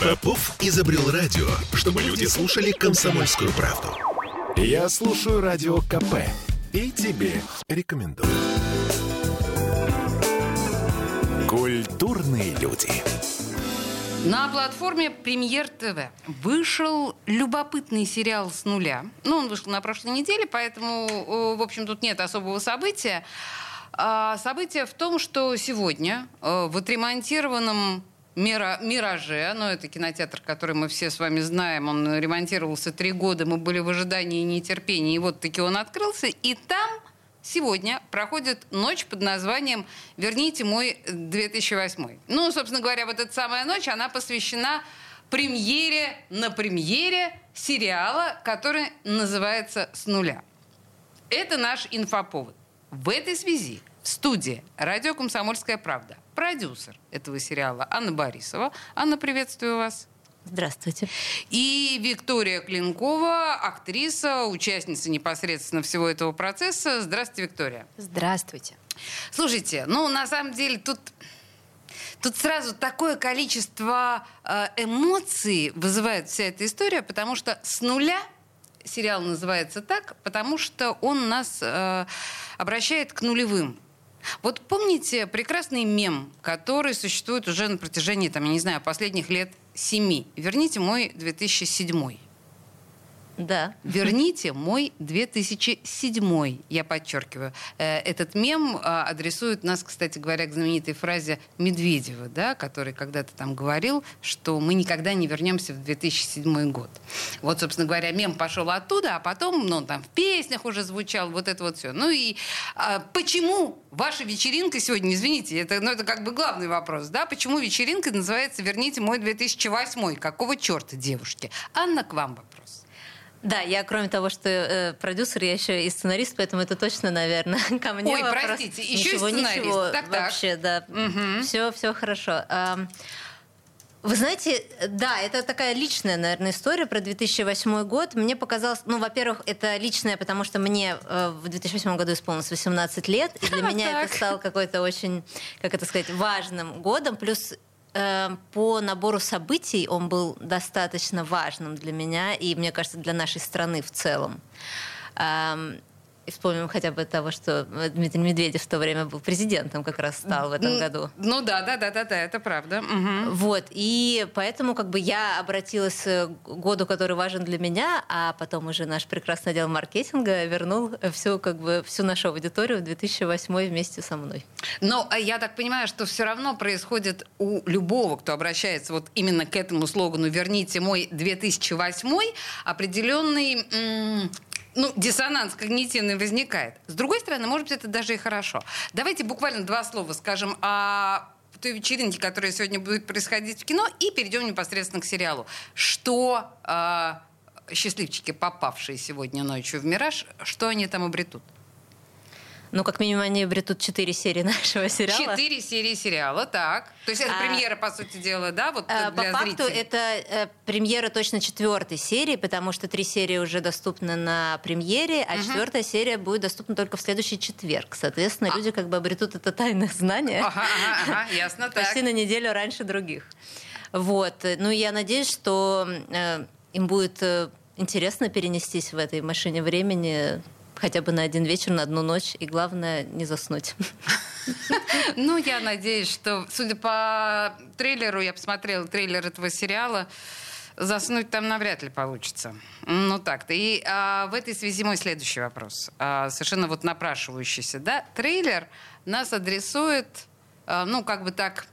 Попов изобрел радио, чтобы люди слушали комсомольскую правду. Я слушаю радио КП и тебе рекомендую. Культурные люди. На платформе Премьер ТВ вышел любопытный сериал с нуля. Ну, он вышел на прошлой неделе, поэтому, в общем, тут нет особого события. А событие в том, что сегодня э, в отремонтированном Мира, «Мираже», ну, это кинотеатр, который мы все с вами знаем, он ремонтировался три года, мы были в ожидании и нетерпении, и вот таки он открылся, и там сегодня проходит ночь под названием «Верните мой 2008». Ну, собственно говоря, вот эта самая ночь, она посвящена премьере на премьере сериала, который называется «С нуля». Это наш инфоповод. В этой связи в студии «Радио Комсомольская правда» продюсер этого сериала Анна Борисова. Анна, приветствую вас. Здравствуйте. И Виктория Клинкова, актриса, участница непосредственно всего этого процесса. Здравствуйте, Виктория. Здравствуйте. Слушайте, ну, на самом деле, тут Тут сразу такое количество э, эмоций вызывает вся эта история, потому что с нуля сериал называется так, потому что он нас э, обращает к нулевым. Вот помните прекрасный мем, который существует уже на протяжении, там, я не знаю, последних лет семи. Верните мой 2007. Да. Верните мой 2007, я подчеркиваю. Э, этот мем а, адресует нас, кстати говоря, к знаменитой фразе Медведева, да, который когда-то там говорил, что мы никогда не вернемся в 2007 год. Вот, собственно говоря, мем пошел оттуда, а потом, ну, там в песнях уже звучал вот это вот все. Ну и а, почему ваша вечеринка сегодня, извините, это, ну, это как бы главный вопрос, да, почему вечеринка называется «Верните мой 2008», какого черта, девушки? Анна, к вам вопрос. Да, я кроме того, что э, продюсер, я еще и сценарист, поэтому это точно, наверное, ко мне Ой, вопрос. простите, еще ничего, и сценарист. Ничего, так, вообще, так. да. Угу. Все, все хорошо. Вы знаете, да, это такая личная, наверное, история про 2008 год. Мне показалось, ну, во-первых, это личная, потому что мне э, в 2008 году исполнилось 18 лет, и для меня это стало какой-то очень, как это сказать, важным годом. Плюс по набору событий он был достаточно важным для меня и, мне кажется, для нашей страны в целом. И вспомним хотя бы того, что Дмитрий Медведев в то время был президентом, как раз стал в этом году. Ну да, да, да, да, да, это правда. Угу. Вот, и поэтому как бы я обратилась к году, который важен для меня, а потом уже наш прекрасный отдел маркетинга вернул всю, как бы, всю нашу аудиторию в 2008 вместе со мной. Но а я так понимаю, что все равно происходит у любого, кто обращается вот именно к этому слогану «Верните мой 2008» определенный ну, диссонанс когнитивный возникает. С другой стороны, может быть, это даже и хорошо. Давайте буквально два слова скажем о той вечеринке, которая сегодня будет происходить в кино, и перейдем непосредственно к сериалу. Что э, счастливчики, попавшие сегодня ночью в «Мираж», что они там обретут? Ну, как минимум, они обретут четыре серии нашего сериала. Четыре серии сериала, так. То есть это а, премьера, по сути дела, да, вот а, для По факту зрителей. это э, премьера точно четвертой серии, потому что три серии уже доступны на премьере, а угу. четвертая серия будет доступна только в следующий четверг. Соответственно, а. люди как бы обретут это тайное знание. Ага, ага, ага, ясно, так. Почти на неделю раньше других. Вот. Ну, я надеюсь, что э, им будет э, интересно перенестись в этой машине времени хотя бы на один вечер, на одну ночь, и главное не заснуть. Ну, я надеюсь, что, судя по трейлеру, я посмотрела трейлер этого сериала, заснуть там навряд ли получится. Ну так-то. И а, в этой связи мой следующий вопрос, а, совершенно вот напрашивающийся, да? Трейлер нас адресует, а, ну как бы так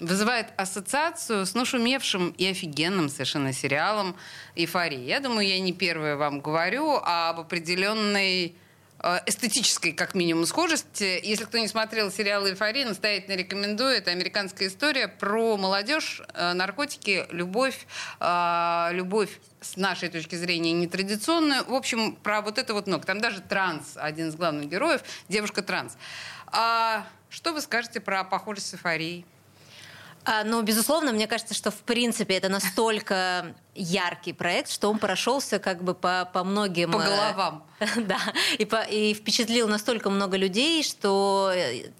вызывает ассоциацию с нашумевшим и офигенным совершенно сериалом «Эйфория». Я думаю, я не первая вам говорю об определенной э, эстетической, как минимум, схожести. Если кто не смотрел сериал «Эйфория», настоятельно рекомендую. Это американская история про молодежь, э, наркотики, любовь, э, любовь с нашей точки зрения нетрадиционную. В общем, про вот это вот много. Там даже транс, один из главных героев, девушка транс. А что вы скажете про похожесть с «Эйфорией»? А, ну, безусловно, мне кажется, что в принципе это настолько яркий проект, что он прошелся как бы по, по многим... По э, головам. Да, и, по, и впечатлил настолько много людей, что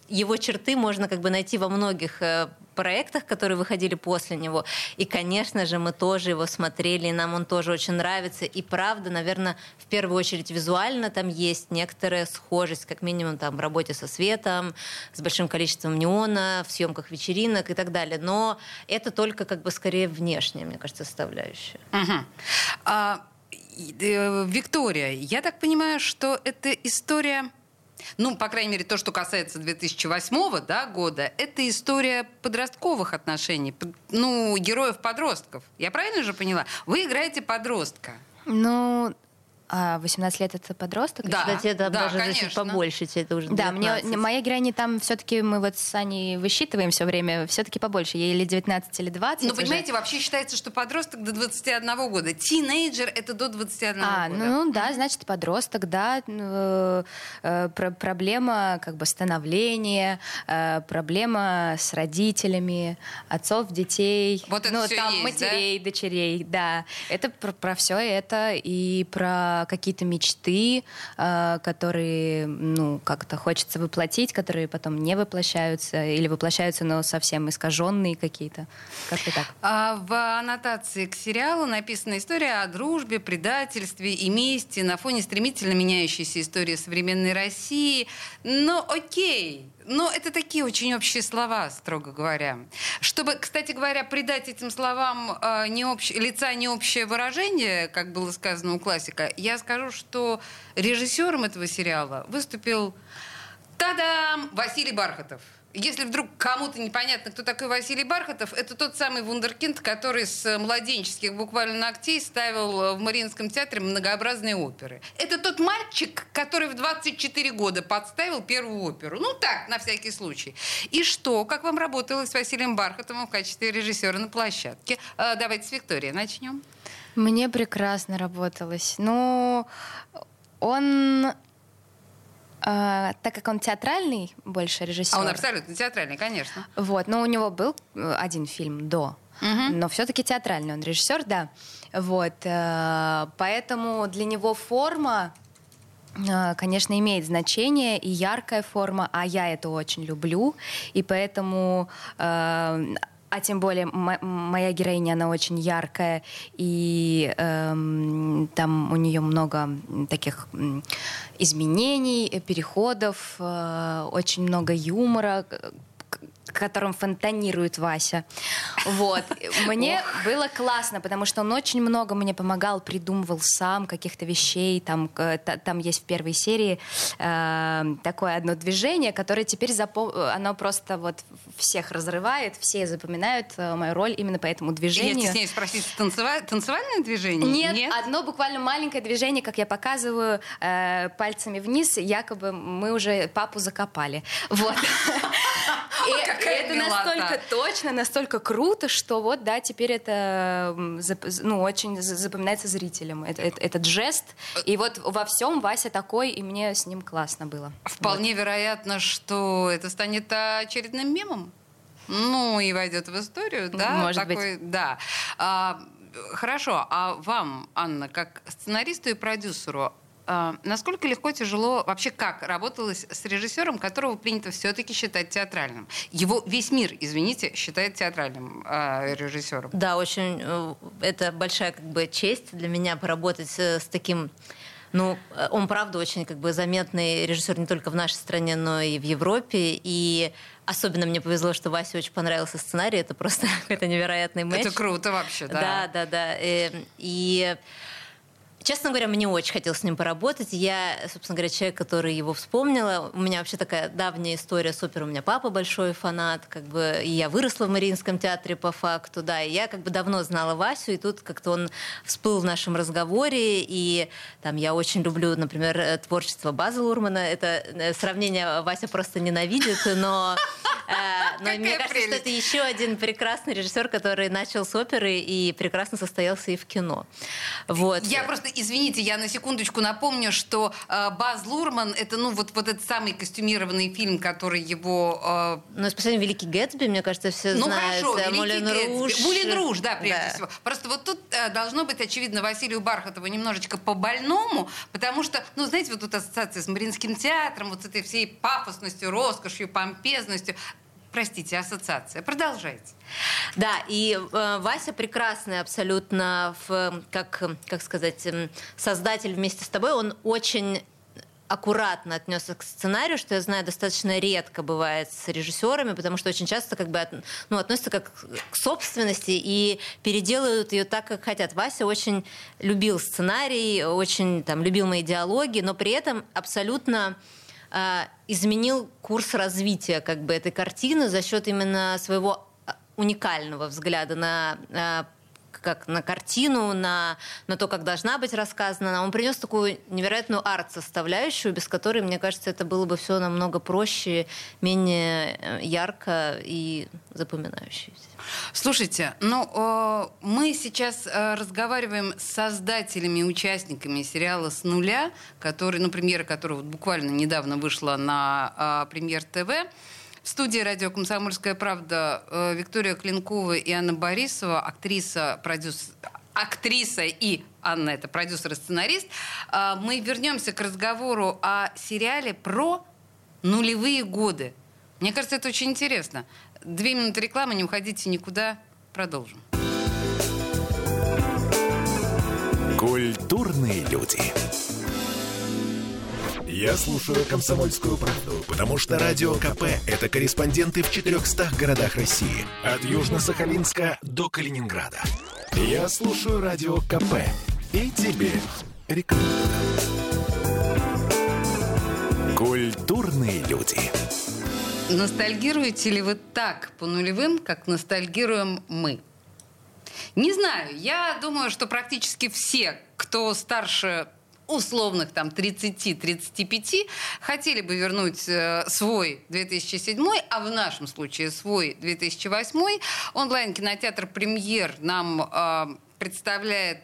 его черты можно как бы найти во многих э, проектах, которые выходили после него. И, конечно же, мы тоже его смотрели, и нам он тоже очень нравится. И правда, наверное, в первую очередь визуально там есть некоторая схожесть, как минимум там в работе со светом, с большим количеством неона, в съемках вечеринок и так далее. Но это только как бы скорее внешняя, мне кажется, составляющая. Угу. А, э, Виктория, я так понимаю, что это история ну, по крайней мере, то, что касается 2008 да, года, это история подростковых отношений, ну, героев-подростков. Я правильно же поняла? Вы играете подростка. Ну, а 18 лет это подросток? Да, Кстати, это да, даже конечно. побольше, это уже 19. Да, мне, моя героиня там все-таки мы вот с Аней высчитываем все время, все-таки побольше, ей или 19, или 20. Ну, понимаете, вообще считается, что подросток до 21 года. Тинейджер это до 21 а, года. Ну, да, значит, подросток, да. Э, э, проблема как бы становления, э, проблема с родителями, отцов, детей. Вот это ну, там есть, матерей, да? дочерей, да. Это про, про все это и про какие-то мечты, э, которые, ну, как-то хочется воплотить, которые потом не воплощаются или воплощаются, но совсем искаженные какие-то. Как-то так. А в аннотации к сериалу написана история о дружбе, предательстве и мести на фоне стремительно меняющейся истории современной России. Но окей, но это такие очень общие слова, строго говоря. Чтобы, кстати говоря, придать этим словам э, не общ... лица не общее выражение, как было сказано у классика, я скажу, что режиссером этого сериала выступил Тадам! Василий Бархатов. Если вдруг кому-то непонятно, кто такой Василий Бархатов, это тот самый вундеркинд, который с младенческих буквально ногтей ставил в Мариинском театре многообразные оперы. Это тот мальчик, который в 24 года подставил первую оперу. Ну так, на всякий случай. И что? Как вам работалось с Василием Бархатовым в качестве режиссера на площадке? А, давайте с Викторией начнем. Мне прекрасно работалось. Ну, он а, так как он театральный больше режиссер. А он абсолютно театральный, конечно. Вот, но у него был э, один фильм до, угу. но все-таки театральный он режиссер, да. Вот, э, поэтому для него форма э, конечно, имеет значение и яркая форма, а я это очень люблю, и поэтому а тем более моя героиня, она очень яркая, и эм, там у нее много таких изменений, переходов, э, очень много юмора, которым фонтанирует Вася. Вот. Мне было классно, потому что он очень много мне помогал, придумывал сам каких-то вещей. Там, там есть в первой серии э, такое одно движение, которое теперь запом... оно просто вот всех разрывает, все запоминают э, мою роль именно по этому движению. Я стесняюсь спросить, танцева... танцевальное движение? Нет, Нет, одно буквально маленькое движение, как я показываю э, пальцами вниз, якобы мы уже папу закопали. Вот. это настолько точно, настолько круто, что вот, да, теперь это ну, очень запоминается зрителям, этот жест. И вот во всем Вася такой, и мне с ним классно было. Вполне вероятно, что это станет очередным мемом. Ну, и войдет в историю, да? Может такой, быть. Да. А, хорошо, а вам, Анна, как сценаристу и продюсеру, насколько легко, тяжело, вообще как работалось с режиссером, которого принято все-таки считать театральным? Его весь мир, извините, считает театральным э, режиссером. Да, очень, э, это большая как бы честь для меня поработать с, таким ну, э, он, правда, очень как бы заметный режиссер не только в нашей стране, но и в Европе. И особенно мне повезло, что Васе очень понравился сценарий. Это просто какой-то невероятный матч. Это круто вообще, да. Да, да, да. И, и Честно говоря, мне очень хотелось с ним поработать. Я, собственно говоря, человек, который его вспомнила. У меня вообще такая давняя история с оперой. У меня папа большой фанат, как бы, и я выросла в Мариинском театре по факту, да. И я как бы давно знала Васю, и тут как-то он всплыл в нашем разговоре, и там я очень люблю, например, творчество База Лурмана. Это э, сравнение Вася просто ненавидит, но э, но мне кажется, что это еще один прекрасный режиссер, который начал с оперы и прекрасно состоялся и в кино. Вот. Я просто извините, я на секундочку напомню, что э, Баз Лурман это ну вот вот этот самый костюмированный фильм, который его. Э... Ну, специально Великий Гэтсби, мне кажется, все ну, знают. Ну хорошо, Мулен Руж. Мулен Руж, да, прежде да. всего. Просто вот тут э, должно быть очевидно Василию Бархатову немножечко по больному, потому что, ну знаете, вот тут ассоциация с Мариинским театром, вот с этой всей пафосностью, роскошью, помпезностью простите, ассоциация. Продолжайте. Да, и э, Вася прекрасный абсолютно, в, как, как сказать, создатель вместе с тобой. Он очень аккуратно отнесся к сценарию, что я знаю, достаточно редко бывает с режиссерами, потому что очень часто как бы от, ну, относятся как к собственности и переделывают ее так, как хотят. Вася очень любил сценарий, очень там, любил мои диалоги, но при этом абсолютно изменил курс развития как бы, этой картины за счет именно своего а, уникального взгляда на э, как на картину, на, на то, как должна быть рассказана. Он принес такую невероятную арт-составляющую, без которой, мне кажется, это было бы все намного проще, менее э, ярко и запоминающееся. Слушайте, ну э, мы сейчас э, разговариваем с создателями и участниками сериала «С нуля», который, ну, премьера которого буквально недавно вышла на премьер ТВ. В студии радио «Комсомольская правда» э, Виктория Клинкова и Анна Борисова, актриса, продюсер, актриса и Анна, это продюсер и сценарист. Э, мы вернемся к разговору о сериале про нулевые годы. Мне кажется, это очень интересно. Две минуты рекламы, не уходите никуда. Продолжим. Культурные люди. Я слушаю «Комсомольскую правду», потому что «Радио КП» — это корреспонденты в 400 городах России. От Южно-Сахалинска до Калининграда. Я слушаю «Радио КП» и тебе рекомендую. Культурные люди. Ностальгируете ли вы так по нулевым, как ностальгируем мы? Не знаю. Я думаю, что практически все, кто старше условных там 30-35 хотели бы вернуть э, свой 2007, а в нашем случае свой 2008. Онлайн-кинотеатр «Премьер» нам э, представляет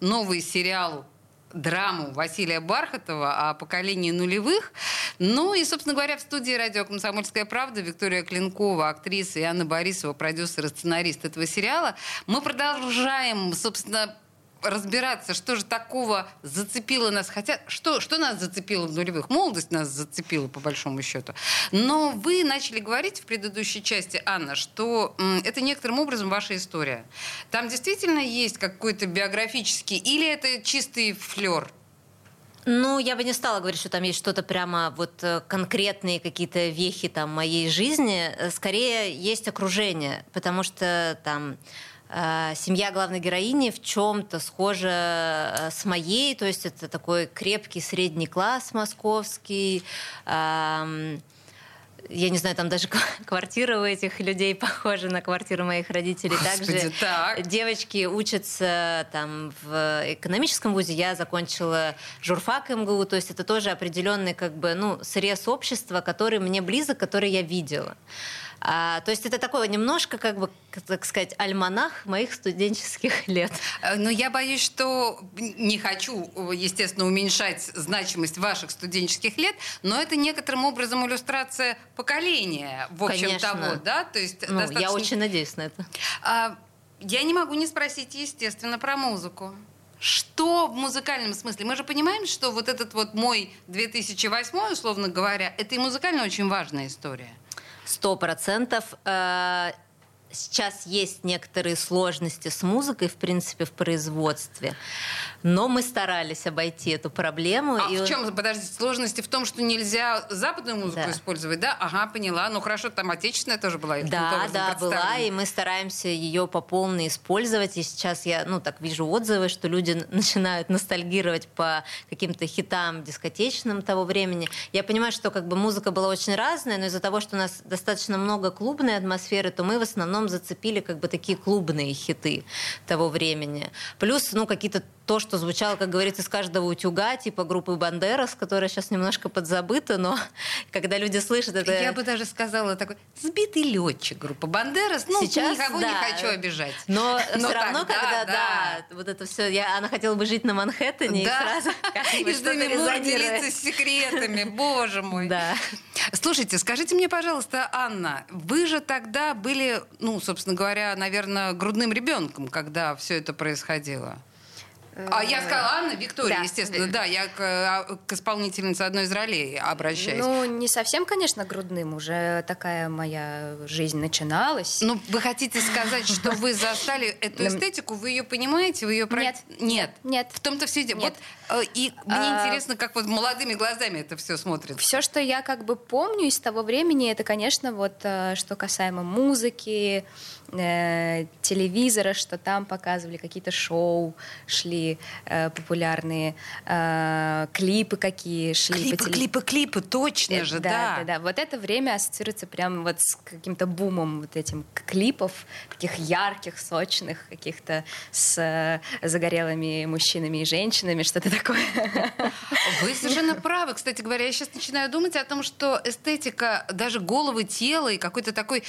новый сериал драму Василия Бархатова о поколении нулевых. Ну и, собственно говоря, в студии радио «Комсомольская правда» Виктория Клинкова, актриса, и Анна Борисова, продюсер и сценарист этого сериала. Мы продолжаем, собственно, разбираться, что же такого зацепило нас. Хотя, что, что нас зацепило в нулевых? Молодость нас зацепила, по большому счету. Но вы начали говорить в предыдущей части, Анна, что это некоторым образом ваша история. Там действительно есть какой-то биографический, или это чистый флер? Ну, я бы не стала говорить, что там есть что-то прямо вот э, конкретные какие-то вехи там моей жизни. Скорее, есть окружение, потому что там Э, семья главной героини в чем-то схожа э, с моей, то есть это такой крепкий средний класс московский. Я не знаю, там даже квартира у этих людей похожа на квартиру моих родителей. Господи, Также так. девочки учатся там в экономическом вузе. Я закончила журфак МГУ, то есть это тоже определенный как бы ну срез общества, который мне близок, который я видела. А, то есть это такое немножко, как бы, так сказать, альманах моих студенческих лет. Э, но я боюсь, что не хочу, естественно, уменьшать значимость ваших студенческих лет, но это некоторым образом иллюстрация поколения, в общем Конечно. того, да? То есть ну, достаточно... Я очень надеюсь на это. А, я не могу не спросить, естественно, про музыку. Что в музыкальном смысле? Мы же понимаем, что вот этот вот мой 2008, условно говоря, это и музыкально очень важная история. Сто процентов. Э, сейчас есть некоторые сложности с музыкой, в принципе, в производстве. Но мы старались обойти эту проблему. А и... в чем, подождите, сложности в том, что нельзя западную музыку да. использовать, да? Ага, поняла. Ну хорошо, там отечественная тоже была. Да, да, была, и мы стараемся ее по полной использовать. И сейчас я, ну, так вижу отзывы, что люди начинают ностальгировать по каким-то хитам дискотечным того времени. Я понимаю, что как бы музыка была очень разная, но из-за того, что у нас достаточно много клубной атмосферы, то мы в основном зацепили как бы такие клубные хиты того времени. Плюс, ну, какие-то то, что звучало, как говорится, из каждого утюга, типа группы Бандерас, которая сейчас немножко подзабыта, но когда люди слышат это... Я бы даже сказала такой сбитый летчик группа Бандерас. Ну, сейчас, никого да. не хочу обижать. Но, но все равно, тогда, когда, да, да, вот это все, я, она хотела бы жить на Манхэттене да. и сразу и что делиться секретами, боже мой. Да. Слушайте, скажите мне, пожалуйста, Анна, вы же тогда были, ну, собственно говоря, наверное, грудным ребенком, когда все это происходило. А я сказала Анна Виктория, Да. естественно, да, я к, а, к исполнительнице одной из ролей обращаюсь. Ну, не совсем, конечно, грудным. Уже такая моя жизнь начиналась. Ну, вы хотите сказать, что вы застали эту эстетику, вы ее понимаете, вы ее Нет. нет, Нет. В том-то все дело. Вот э, и мне А, интересно, как вот молодыми глазами это все смотрится. Все, что я как бы помню из того времени, это, конечно, вот э, что касаемо музыки, э, телевизора, что там показывали какие-то шоу, шли э, популярные э, клипы какие шли по Клипы, телевизору. клипы, клипы, точно Э, же, да, да. да, да. Вот это время ассоциируется прямо вот с каким-то бумом вот этим клипов, таких ярких, сочных, каких-то с э, загорелыми мужчинами и женщинами, что-то такое. Вы совершенно правы. Кстати говоря, я сейчас начинаю думать о том, что эстетика даже головы, тела и какой-то такой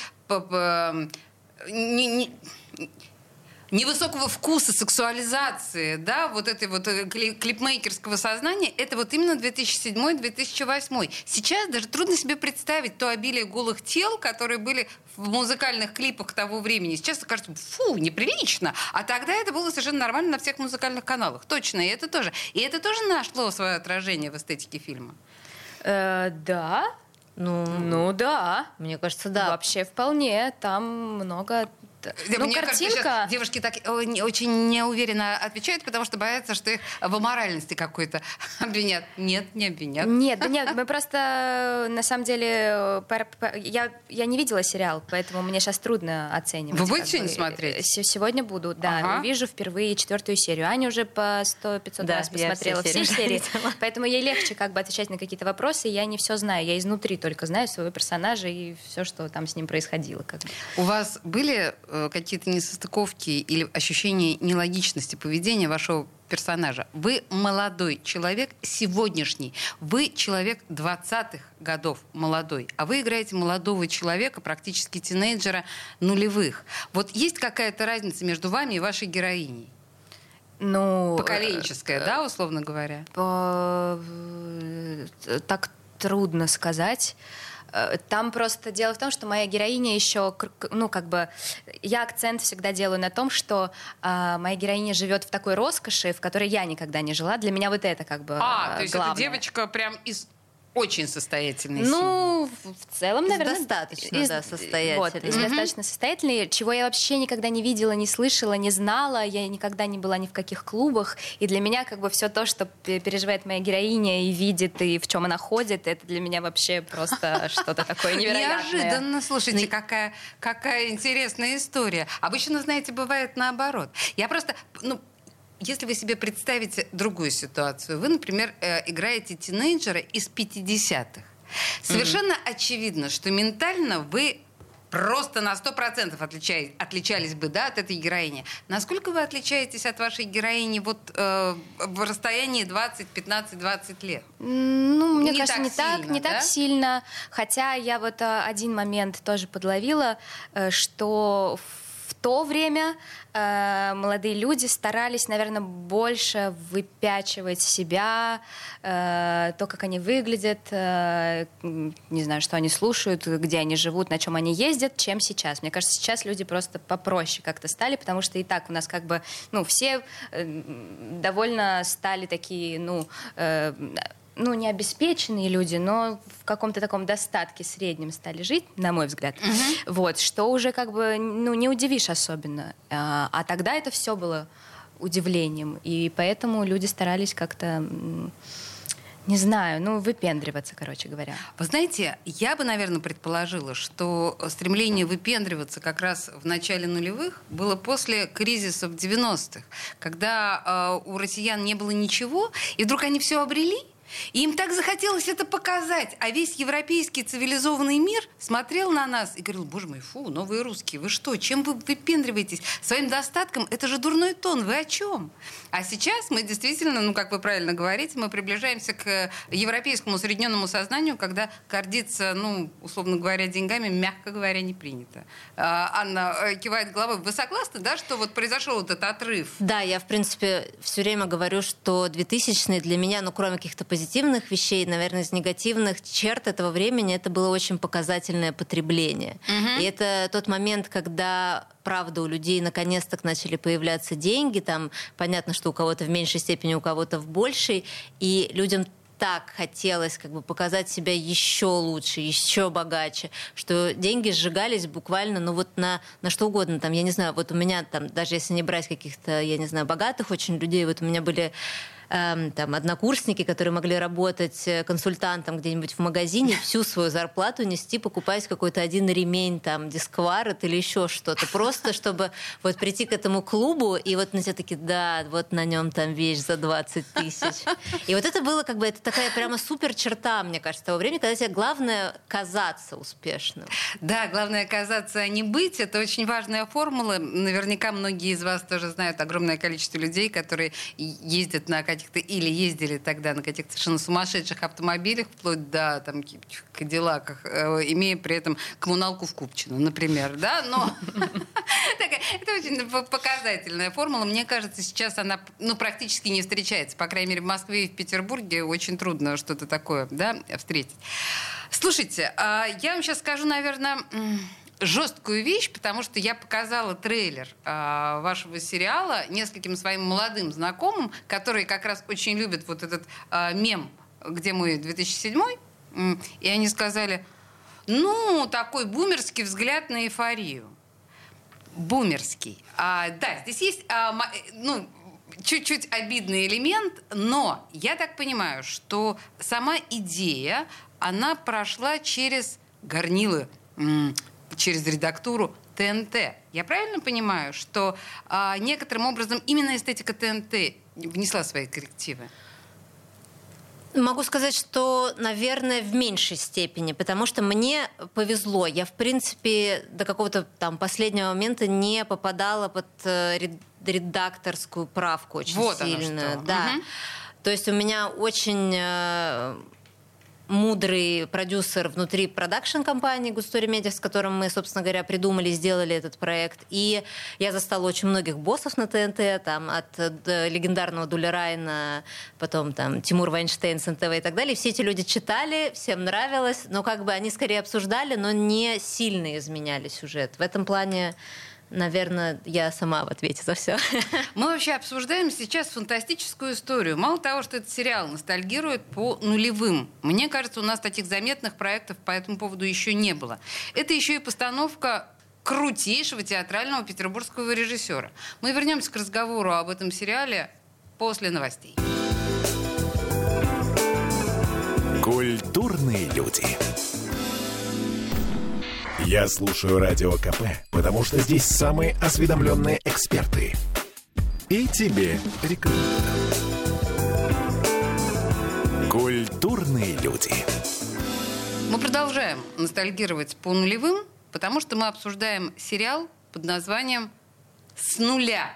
не- не- невысокого вкуса, сексуализации, да, вот этой вот э, кли- клипмейкерского сознания, это вот именно 2007-2008. Сейчас даже трудно себе представить то обилие голых тел, которые были в музыкальных клипах того времени. Сейчас кажется, фу, неприлично. А тогда это было совершенно нормально на всех музыкальных каналах. Точно, и это тоже. И это тоже нашло свое отражение в эстетике фильма. Э, Да, Ну, ну да. мне кажется, да. Вообще вполне, там много... Ну, Мне картинка... девушки так очень неуверенно отвечают, потому что боятся, что их в аморальности какой-то обвинят. Нет, не обвинят. Нет, да нет, мы просто, на самом деле, я, я не видела сериал, поэтому мне сейчас трудно оценивать. Вы будете сегодня смотреть? Э, се- Сегодня буду, да. Ага. Увижу впервые четвертую серию. Аня уже по 100-500 Да, раз посмотрела все все серии серии, поэтому ей легче как бы отвечать на какие-то вопросы. Я не все знаю, я изнутри только знаю своего персонажа и все, что там с ним происходило. Как бы. У вас были э, какие-то несостыковки или ощущения нелогичности поведения вашего персонажа? Вы молодой человек, сегодняшний. Вы человек 20-х годов, молодой. А вы играете молодого человека, практически тинейджера нулевых. Вот есть какая-то разница между вами и вашей героиней? Ну, Поколенческая, да, условно говоря? По- э, так трудно сказать. Э, Там просто дело в том, что моя героиня еще, ну, как бы, я акцент всегда делаю на том, что а, моя героиня живет в такой роскоши, в которой я никогда не жила. Для меня вот это как бы А, э, то есть главное. эта девочка прям из очень состоятельной. Ну, в в целом, Из наверное... достаточно, да, состоятельной. Вот, из достаточно состоятельной, чего я вообще никогда не видела, не слышала, не знала. Я никогда не была ни в каких клубах. И для меня как бы все то, что переживает моя героиня и видит, и в чем она ходит, это для меня вообще просто что-то такое невероятное. Неожиданно, слушайте, какая, какая интересная история. Обычно, знаете, бывает наоборот. Я просто, ну, если вы себе представите другую ситуацию, вы, например, э, играете тинейджера из 50-х. Совершенно очевидно, что ментально вы просто на 100% отличаетесь, отличались бы да, от этой героини. Насколько вы отличаетесь от вашей героини вот, э, в расстоянии 20, 15, 20 лет? Ну, мне Не кажется, так не так, сильно, не да? так сильно. Хотя я вот э, один момент тоже подловила, э, что в то время э, молодые люди старались, наверное, больше выпячивать себя, э, то, как они выглядят, э, не знаю, что они слушают, где они живут, на чем они ездят, чем сейчас. Мне кажется, сейчас люди просто попроще как-то стали, потому что и так у нас как бы, ну, все э, довольно стали такие, ну, э, ну, не обеспеченные люди, но в каком-то таком достатке среднем стали жить, на мой взгляд. Вот, что уже как бы, ну, не удивишь особенно. А, а тогда это все было удивлением, и поэтому люди старались как-то, не знаю, ну, выпендриваться, короче говоря. Вы знаете, я бы, наверное, предположила, что стремление выпендриваться как раз в начале нулевых было после кризиса в 90-х, когда э, у россиян не было ничего, и вдруг они все обрели, и им так захотелось это показать. А весь европейский цивилизованный мир смотрел на нас и говорил, боже мой, фу, новые русские, вы что, чем вы выпендриваетесь? Своим достатком, это же дурной тон, вы о чем? А сейчас мы действительно, ну, как вы правильно говорите, мы приближаемся к европейскому усредненному сознанию, когда гордиться, ну, условно говоря, деньгами, мягко говоря, не принято. А, Анна э, кивает головой. Вы согласны, да, что вот произошел этот отрыв? Да, я, в принципе, все время говорю, что 2000-е для меня, ну, кроме каких-то позитивных позитивных вещей, наверное, из негативных черт этого времени это было очень показательное потребление. Угу. И это тот момент, когда правда, у людей наконец-то начали появляться деньги, там понятно, что у кого-то в меньшей степени, у кого-то в большей, и людям так хотелось как бы показать себя еще лучше, еще богаче, что деньги сжигались буквально, ну вот на, на что угодно. Там, я не знаю, вот у меня там, даже если не брать каких-то, я не знаю, богатых очень людей, вот у меня были Эм, там, однокурсники, которые могли работать э, консультантом где-нибудь в магазине, всю свою зарплату нести, покупать какой-то один ремень, там, дискварет или еще что-то. Просто, чтобы вот прийти к этому клубу, и вот на тебя такие, да, вот на нем там вещь за 20 тысяч. И вот это было как бы, это такая прямо супер черта, мне кажется, того времени, когда тебе главное казаться успешным. Да, главное казаться, а не быть. Это очень важная формула. Наверняка многие из вас тоже знают огромное количество людей, которые ездят на каких-то или ездили тогда на каких-то совершенно сумасшедших автомобилях, вплоть до там Кадиллаках, э, имея при этом коммуналку в Купчино, например, да, но это очень показательная формула. Мне кажется, сейчас она ну, практически не встречается. По крайней мере, в Москве и в Петербурге очень трудно что-то такое да, встретить. Слушайте, а я вам сейчас скажу, наверное, жесткую вещь, потому что я показала трейлер э, вашего сериала нескольким своим молодым знакомым, которые как раз очень любят вот этот э, мем, где мы 2007 и они сказали, ну, такой бумерский взгляд на эйфорию. Бумерский. А, да, здесь есть, а, ну, чуть-чуть обидный элемент, но я так понимаю, что сама идея, она прошла через горнилы через редактуру ТНТ. Я правильно понимаю, что а, некоторым образом именно эстетика ТНТ внесла свои коррективы? Могу сказать, что, наверное, в меньшей степени, потому что мне повезло. Я, в принципе, до какого-то там последнего момента не попадала под э, редакторскую правку очень вот сильно. Да. Угу. То есть у меня очень э, мудрый продюсер внутри продакшн-компании Густори Медиа, с которым мы, собственно говоря, придумали, сделали этот проект. И я застала очень многих боссов на ТНТ, там, от легендарного Дуля Райна, потом там Тимур Вайнштейн с НТВ и так далее. Все эти люди читали, всем нравилось, но как бы они скорее обсуждали, но не сильно изменяли сюжет. В этом плане наверное, я сама в ответе за все. Мы вообще обсуждаем сейчас фантастическую историю. Мало того, что этот сериал ностальгирует по нулевым. Мне кажется, у нас таких заметных проектов по этому поводу еще не было. Это еще и постановка крутейшего театрального петербургского режиссера. Мы вернемся к разговору об этом сериале после новостей. Культурные люди. Я слушаю Радио КП, потому что здесь самые осведомленные эксперты. И тебе рекомендую. Культурные люди. Мы продолжаем ностальгировать по нулевым, потому что мы обсуждаем сериал под названием «С нуля».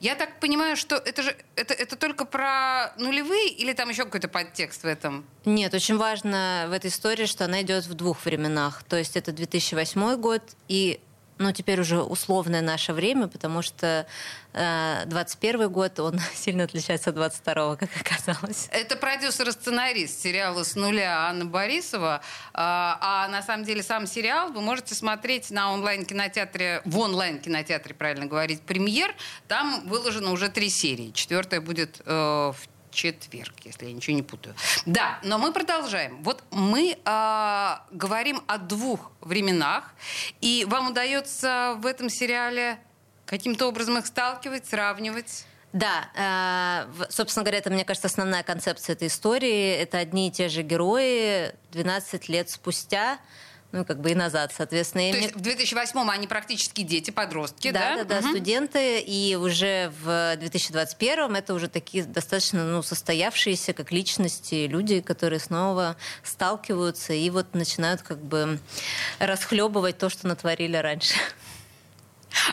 Я так понимаю, что это же это, это только про нулевые или там еще какой-то подтекст в этом? Нет, очень важно в этой истории, что она идет в двух временах. То есть это 2008 год и ну, теперь уже условное наше время, потому что э, 21 год, он сильно отличается от 22 как оказалось. Это продюсер и сценарист сериала «С нуля» Анна Борисова. А, а на самом деле сам сериал вы можете смотреть на онлайн-кинотеатре, в онлайн-кинотеатре, правильно говорить, «Премьер». Там выложено уже три серии. Четвертая будет э, в четверг, если я ничего не путаю. Да, но мы продолжаем. Вот мы э, говорим о двух временах, и вам удается в этом сериале каким-то образом их сталкивать, сравнивать? Да, э, собственно говоря, это, мне кажется, основная концепция этой истории. Это одни и те же герои 12 лет спустя ну, как бы и назад, соответственно. То есть в 2008-м они практически дети, подростки, да? Да, да, угу. студенты, и уже в 2021-м это уже такие достаточно, ну, состоявшиеся как личности люди, которые снова сталкиваются и вот начинают как бы расхлебывать то, что натворили раньше.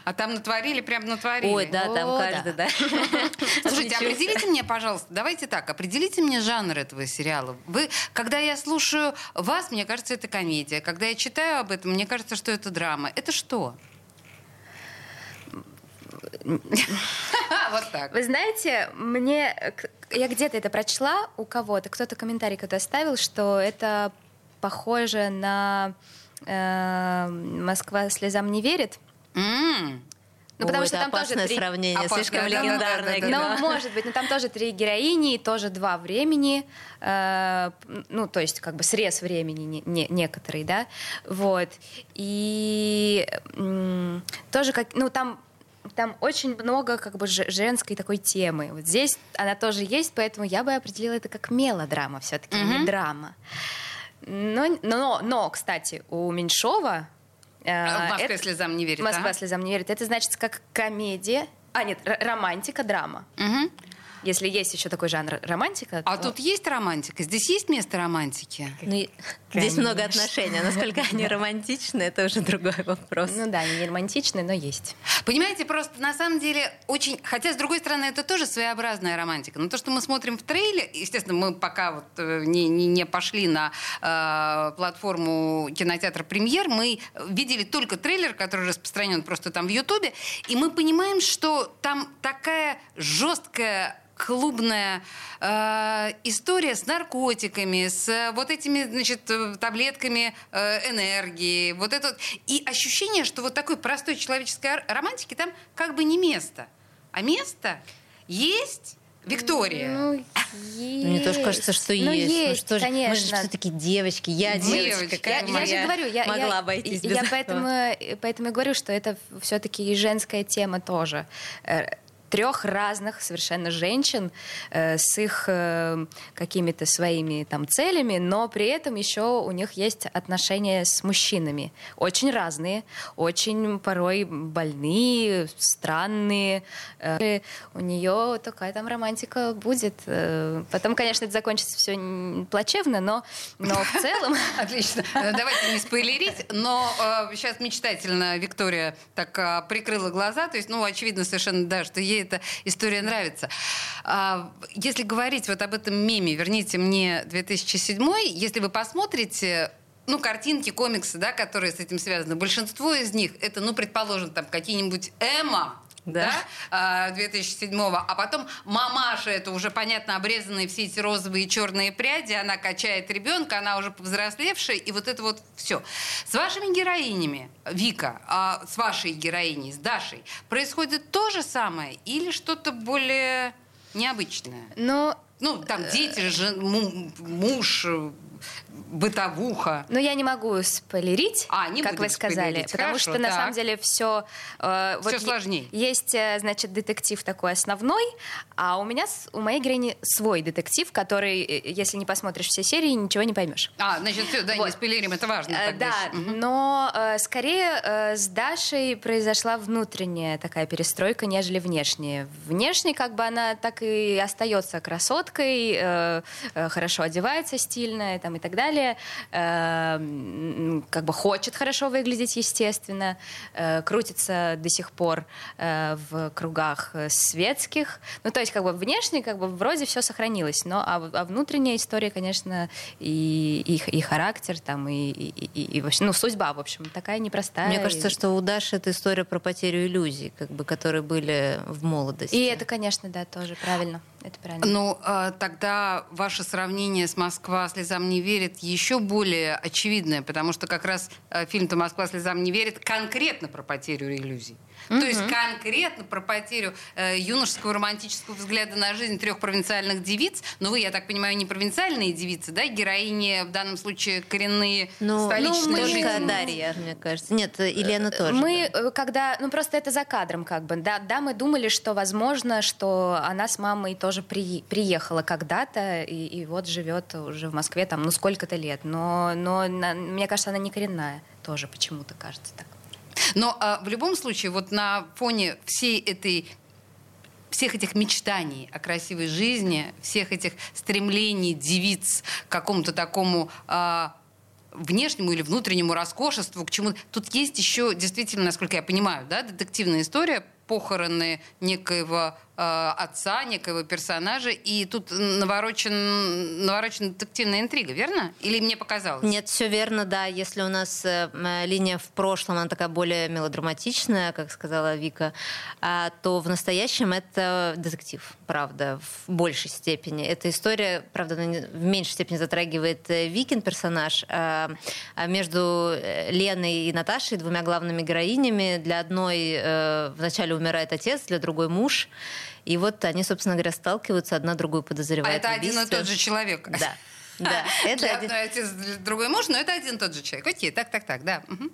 А там натворили, прям натворили. Ой, да, там каждый, да. да. Слушайте, определите мне, пожалуйста, давайте так, определите мне жанр этого сериала. Вы, когда я слушаю вас, мне кажется, это комедия. Когда я читаю об этом, мне кажется, что это драма. Это что? Вот так. Вы знаете, мне я где-то это прочла у кого-то, кто-то комментарий кто-то оставил, что это похоже на э, «Москва слезам не верит». Mm. Ну, потому О, что там тоже три... сравнение, опасное, слишком да, легендарное. Да, да, да, ну, может быть, но там тоже три героини, тоже два времени, э, ну, то есть как бы срез времени не, не, некоторый, да, вот. И э, тоже как, ну, там там очень много как бы женской такой темы. Вот здесь она тоже есть, поэтому я бы определила это как мелодрама все-таки, mm-hmm. не драма. Но, но, но, кстати, у Меньшова Э, в Москве это... слезам не верит. Москва ага. слезам не верит. Это значит как комедия. А, нет, романтика, драма. Угу. Если есть еще такой жанр романтика. А то... тут есть романтика? Здесь есть место романтики? Ну, здесь много отношений. Насколько они романтичны, это уже другой вопрос. Ну да, они не романтичны, но есть. Понимаете, просто на самом деле очень... Хотя, с другой стороны, это тоже своеобразная романтика. Но то, что мы смотрим в трейлере, естественно, мы пока вот э, не, не, не пошли на э, платформу кинотеатра «Премьер», мы видели только трейлер, который распространен просто там в Ютубе, и мы понимаем, что там такая жесткая клубная э, история с наркотиками, с э, вот этими, значит, таблетками э, энергии, вот это и ощущение, что вот такой простой человеческой романтики там как бы не место, а место есть. Виктория. Ну, есть. Мне тоже кажется, что ну, есть. есть. Ну, что же, мы же все-таки девочки. Я мы девочка. Как я, я же говорю, я могла я, обойтись я, без я поэтому, поэтому и говорю, что это все-таки и женская тема тоже. Э, трех разных совершенно женщин э, с их э, какими-то своими там целями, но при этом еще у них есть отношения с мужчинами. Очень разные, очень порой больные, странные. Э, у нее такая там романтика будет. Э, потом, конечно, это закончится все плачевно, но, но в целом... Отлично. Давайте не спойлерить, но э, сейчас мечтательно Виктория так э, прикрыла глаза, то есть, ну, очевидно совершенно, да, что ей эта история нравится. А, если говорить вот об этом меме «Верните мне 2007», если вы посмотрите ну, картинки, комиксы, да, которые с этим связаны, большинство из них это, ну, предположим, там какие-нибудь Эма, да, да 2007-го, а потом мамаша, это уже понятно обрезанные все эти розовые и черные пряди, она качает ребенка, она уже повзрослевшая, и вот это вот все. С вашими героинями, Вика, а с вашей героиней, с Дашей, происходит то же самое или что-то более необычное? Но ну, там дети, жен, муж, бытовуха. Но я не могу спойлерить, а, не как вы сказали, потому Хорошо, что так. на самом деле все... Э, все вот сложнее. Есть, э, значит, детектив такой основной, а у меня, у моей героини свой детектив, который, э, если не посмотришь все серии, ничего не поймешь. А, значит, все, да, вот. не спойлерим, это важно. Э, да, угу. но э, скорее э, с Дашей произошла внутренняя такая перестройка, нежели внешняя. Внешне как бы она так и остается красоткой, э, э, хорошо одевается стильно там, и так далее, э, как бы хочет хорошо выглядеть, естественно, э, крутится до сих пор э, в кругах светских. Ну, то есть, как бы внешне, как бы вроде все сохранилось, но а, а внутренняя история, конечно, и, и, и характер, там, и, и, и, и вообще, ну, судьба, в общем, такая непростая. Мне кажется, что у Даши это история про потерю иллюзий, как бы, которые были в молодости. И это, конечно, да, тоже правильно. Это правильно. Ну, а, тогда ваше сравнение с «Москва слезам не верит» еще более очевидное, потому что как раз а, фильм-то «Москва слезам не верит» конкретно про потерю иллюзий. Mm-hmm. То есть конкретно про потерю э, юношеского романтического взгляда на жизнь трех провинциальных девиц. Но вы, я так понимаю, не провинциальные девицы, да? Героини в данном случае коренные ну, столичные ну, мы... Только Дарья, мне кажется. Нет, Елена тоже. Мы, да. Э, когда... Ну, просто это за кадром как бы. Да, да, мы думали, что возможно, что она с мамой тоже при, приехала когда-то и, и вот живет уже в Москве там, ну, сколько-то лет. Но, но на, мне кажется, она не коренная тоже почему-то кажется так. Но а, в любом случае, вот на фоне всей этой всех этих мечтаний о красивой жизни, всех этих стремлений девиц к какому-то такому а, внешнему или внутреннему роскошеству, к чему тут есть еще действительно, насколько я понимаю, да, детективная история похороны некоего э, отца, некоего персонажа, и тут наворочен, наворочена детективная интрига, верно? Или мне показалось? Нет, все верно, да. Если у нас э, линия в прошлом, она такая более мелодраматичная, как сказала Вика, а, то в настоящем это детектив, правда, в большей степени. Эта история, правда, в меньшей степени затрагивает э, Викин персонаж, а, а между э, Леной и Наташей, двумя главными героинями, для одной э, вначале умирает отец, для другой муж. И вот они, собственно говоря, сталкиваются, одна другую подозревает. А это один и тот же человек. Да. Да, это для один... одной отец, для другой муж, но это один и тот же человек. Окей, так, так, так, да. Угу.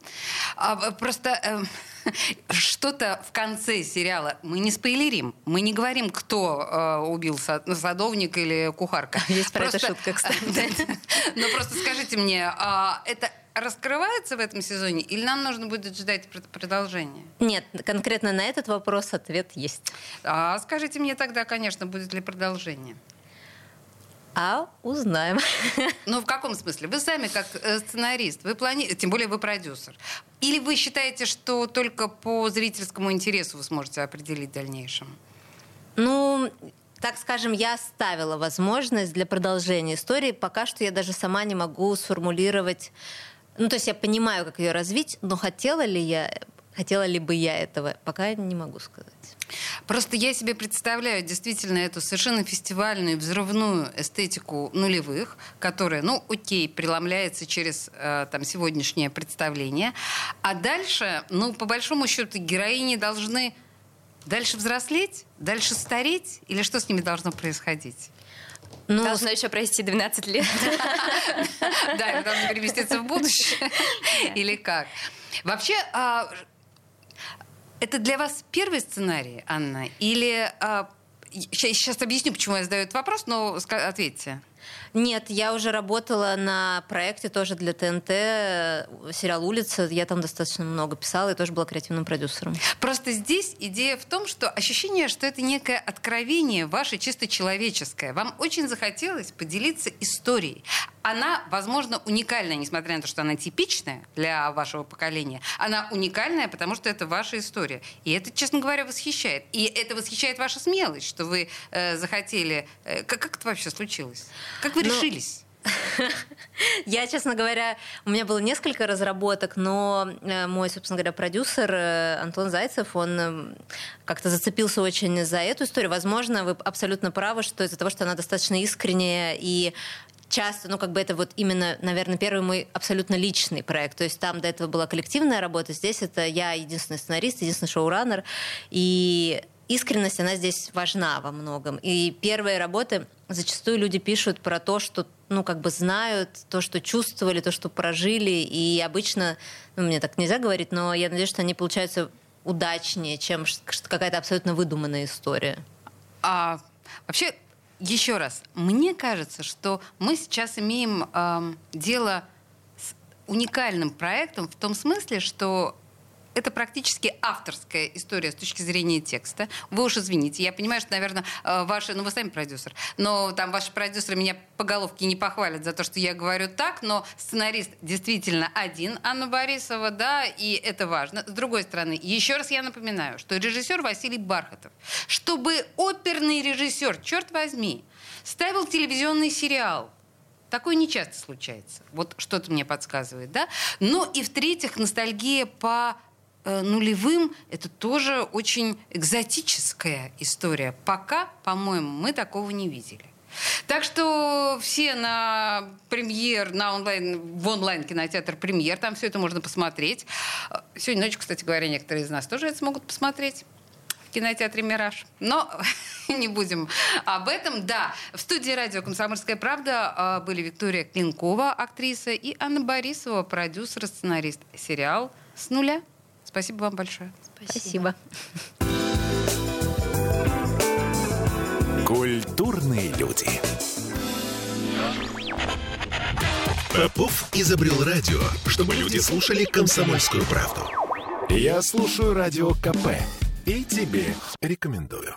А, просто э, что-то в конце сериала мы не спойлерим, мы не говорим, кто э, убил сад, садовник или кухарка. Есть про это шутка, кстати. Ну просто скажите мне, а, это раскрывается в этом сезоне, или нам нужно будет ждать продолжения? Нет, конкретно на этот вопрос ответ есть. А скажите мне тогда, конечно, будет ли продолжение? А узнаем. Ну, в каком смысле? Вы сами как э, сценарист, вы планируете, тем более вы продюсер. Или вы считаете, что только по зрительскому интересу вы сможете определить в дальнейшем? Ну, так скажем, я оставила возможность для продолжения истории. Пока что я даже сама не могу сформулировать ну, то есть я понимаю, как ее развить, но хотела ли я, хотела ли бы я этого, пока не могу сказать. Просто я себе представляю действительно эту совершенно фестивальную, взрывную эстетику нулевых, которая, ну, окей, преломляется через э, там, сегодняшнее представление. А дальше, ну, по большому счету, героини должны дальше взрослеть, дальше стареть, или что с ними должно происходить? Ну, Должно еще пройти 12 лет. Да, это должно переместиться в будущее. Или как? Вообще, а, это для вас первый сценарий, Анна? Или сейчас а, объясню, почему я задаю этот вопрос, но ответьте. Нет, я уже работала на проекте тоже для ТНТ, сериал «Улица». Я там достаточно много писала и тоже была креативным продюсером. Просто здесь идея в том, что ощущение, что это некое откровение ваше чисто человеческое. Вам очень захотелось поделиться историей она, возможно, уникальная, несмотря на то, что она типичная для вашего поколения. Она уникальная, потому что это ваша история. И это, честно говоря, восхищает. И это восхищает ваша смелость, что вы э, захотели... Э, как, как это вообще случилось? Как вы ну, решились? Я, честно говоря, у меня было несколько разработок, но э, мой, собственно говоря, продюсер э, Антон Зайцев, он эм, как-то зацепился очень за эту историю. Возможно, вы абсолютно правы, что из-за того, что она достаточно искренняя и часто, ну, как бы это вот именно, наверное, первый мой абсолютно личный проект. То есть там до этого была коллективная работа, здесь это я единственный сценарист, единственный шоураннер. И искренность, она здесь важна во многом. И первые работы зачастую люди пишут про то, что ну, как бы знают, то, что чувствовали, то, что прожили. И обычно, ну, мне так нельзя говорить, но я надеюсь, что они получаются удачнее, чем какая-то абсолютно выдуманная история. А вообще еще раз, мне кажется, что мы сейчас имеем э, дело с уникальным проектом в том смысле, что это практически авторская история с точки зрения текста. Вы уж извините, я понимаю, что, наверное, э, ваши, ну вы сами продюсер, но там ваши продюсеры меня по головке не похвалят за то, что я говорю так, но сценарист действительно один, Анна Борисова, да, и это важно. С другой стороны, еще раз я напоминаю, что режиссер Василий Бархатов, чтобы оперный режиссер, черт возьми, ставил телевизионный сериал, Такое не часто случается. Вот что-то мне подсказывает, да? Ну и в-третьих, ностальгия по нулевым это тоже очень экзотическая история. Пока, по-моему, мы такого не видели. Так что все на премьер, на онлайн, в онлайн кинотеатр премьер, там все это можно посмотреть. Сегодня ночью, кстати говоря, некоторые из нас тоже это смогут посмотреть в кинотеатре «Мираж». Но не будем об этом. Да, в студии радио «Комсомольская правда» а, были Виктория Клинкова, актриса, и Анна Борисова, продюсер, сценарист. Сериал «С нуля». Спасибо вам большое. Спасибо. Культурные люди. Попов изобрел радио, чтобы люди слушали комсомольскую правду. Я слушаю радио КП и тебе рекомендую.